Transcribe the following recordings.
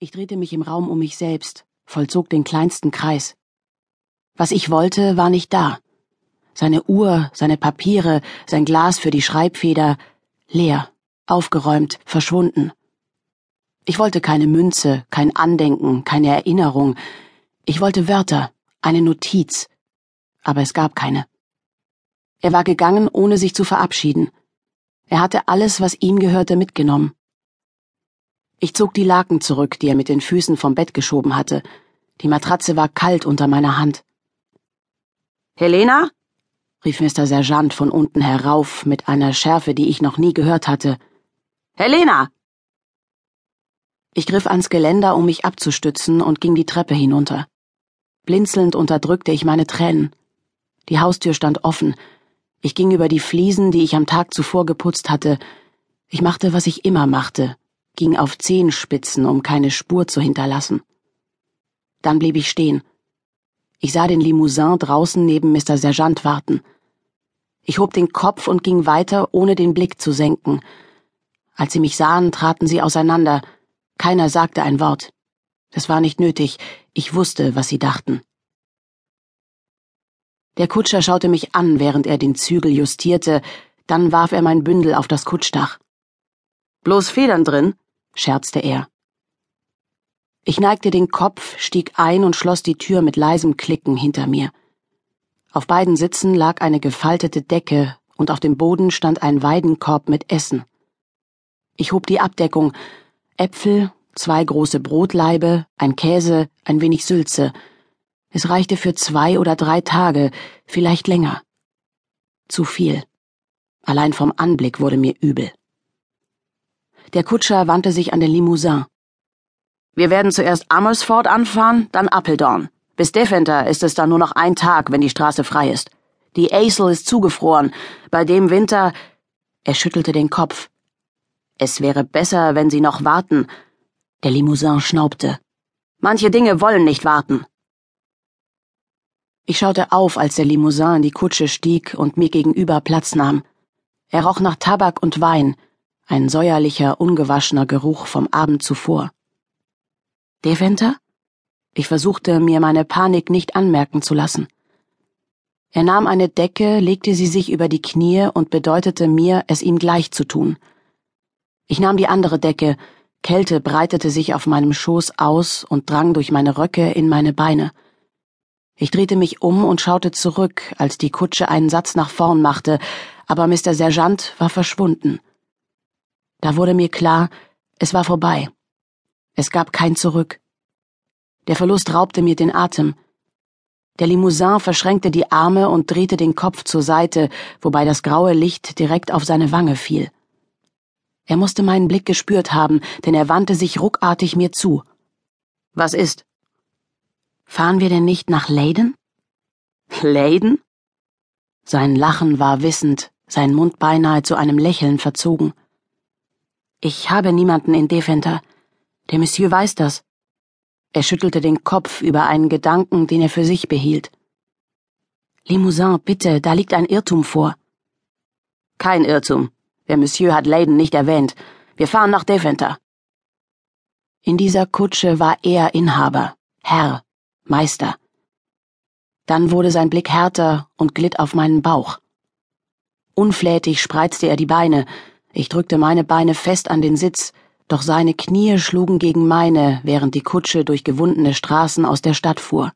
Ich drehte mich im Raum um mich selbst, vollzog den kleinsten Kreis. Was ich wollte, war nicht da. Seine Uhr, seine Papiere, sein Glas für die Schreibfeder, leer, aufgeräumt, verschwunden. Ich wollte keine Münze, kein Andenken, keine Erinnerung. Ich wollte Wörter, eine Notiz. Aber es gab keine. Er war gegangen, ohne sich zu verabschieden. Er hatte alles, was ihm gehörte, mitgenommen. Ich zog die Laken zurück, die er mit den Füßen vom Bett geschoben hatte. Die Matratze war kalt unter meiner Hand. Helena? rief Mr. Sergeant von unten herauf mit einer Schärfe, die ich noch nie gehört hatte. Helena! Ich griff ans Geländer, um mich abzustützen, und ging die Treppe hinunter. Blinzelnd unterdrückte ich meine Tränen. Die Haustür stand offen. Ich ging über die Fliesen, die ich am Tag zuvor geputzt hatte. Ich machte, was ich immer machte, ging auf Zehenspitzen, um keine Spur zu hinterlassen. Dann blieb ich stehen. Ich sah den Limousin draußen neben Mr. Sergeant warten. Ich hob den Kopf und ging weiter, ohne den Blick zu senken. Als sie mich sahen, traten sie auseinander. Keiner sagte ein Wort. Das war nicht nötig. Ich wusste, was sie dachten. Der Kutscher schaute mich an, während er den Zügel justierte, dann warf er mein Bündel auf das Kutschdach. Bloß Federn drin? Scherzte er. Ich neigte den Kopf, stieg ein und schloss die Tür mit leisem Klicken hinter mir. Auf beiden Sitzen lag eine gefaltete Decke und auf dem Boden stand ein Weidenkorb mit Essen. Ich hob die Abdeckung, Äpfel, zwei große Brotlaibe, ein Käse, ein wenig Sülze. Es reichte für zwei oder drei Tage, vielleicht länger. Zu viel. Allein vom Anblick wurde mir übel. Der Kutscher wandte sich an den Limousin. Wir werden zuerst Amersfoort anfahren, dann Appeldorn. Bis Deventer ist es dann nur noch ein Tag, wenn die Straße frei ist. Die Acel ist zugefroren. Bei dem Winter. Er schüttelte den Kopf. Es wäre besser, wenn Sie noch warten. Der Limousin schnaubte. Manche Dinge wollen nicht warten. Ich schaute auf, als der Limousin in die Kutsche stieg und mir gegenüber Platz nahm. Er roch nach Tabak und Wein ein säuerlicher, ungewaschener Geruch vom Abend zuvor. Deventer? Ich versuchte, mir meine Panik nicht anmerken zu lassen. Er nahm eine Decke, legte sie sich über die Knie und bedeutete mir, es ihm gleich zu tun. Ich nahm die andere Decke, Kälte breitete sich auf meinem Schoß aus und drang durch meine Röcke in meine Beine. Ich drehte mich um und schaute zurück, als die Kutsche einen Satz nach vorn machte, aber Mr. Sergeant war verschwunden. Da wurde mir klar, es war vorbei. Es gab kein Zurück. Der Verlust raubte mir den Atem. Der Limousin verschränkte die Arme und drehte den Kopf zur Seite, wobei das graue Licht direkt auf seine Wange fiel. Er musste meinen Blick gespürt haben, denn er wandte sich ruckartig mir zu. Was ist? Fahren wir denn nicht nach Leyden? Leyden? Sein Lachen war wissend, sein Mund beinahe zu einem Lächeln verzogen. Ich habe niemanden in Deventer. Der Monsieur weiß das. Er schüttelte den Kopf über einen Gedanken, den er für sich behielt. Limousin, bitte, da liegt ein Irrtum vor. Kein Irrtum. Der Monsieur hat Leyden nicht erwähnt. Wir fahren nach Deventer. In dieser Kutsche war er Inhaber, Herr, Meister. Dann wurde sein Blick härter und glitt auf meinen Bauch. Unflätig spreizte er die Beine, ich drückte meine Beine fest an den Sitz, doch seine Knie schlugen gegen meine, während die Kutsche durch gewundene Straßen aus der Stadt fuhr.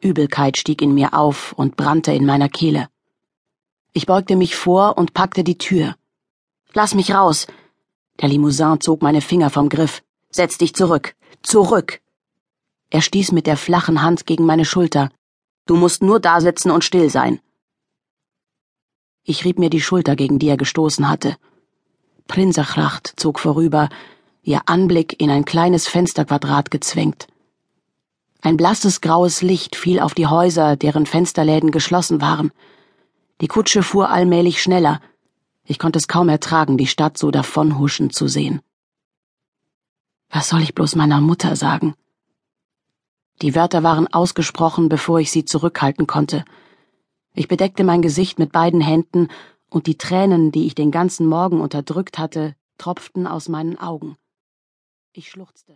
Übelkeit stieg in mir auf und brannte in meiner Kehle. Ich beugte mich vor und packte die Tür. Lass mich raus! Der Limousin zog meine Finger vom Griff. Setz dich zurück! Zurück! Er stieß mit der flachen Hand gegen meine Schulter. Du musst nur da sitzen und still sein. Ich rieb mir die Schulter, gegen die er gestoßen hatte. Prinserchracht zog vorüber, ihr Anblick in ein kleines Fensterquadrat gezwängt. Ein blasses graues Licht fiel auf die Häuser, deren Fensterläden geschlossen waren. Die Kutsche fuhr allmählich schneller. Ich konnte es kaum ertragen, die Stadt so davonhuschen zu sehen. Was soll ich bloß meiner Mutter sagen? Die Wörter waren ausgesprochen, bevor ich sie zurückhalten konnte. Ich bedeckte mein Gesicht mit beiden Händen, und die Tränen, die ich den ganzen Morgen unterdrückt hatte, tropften aus meinen Augen. Ich schluchzte.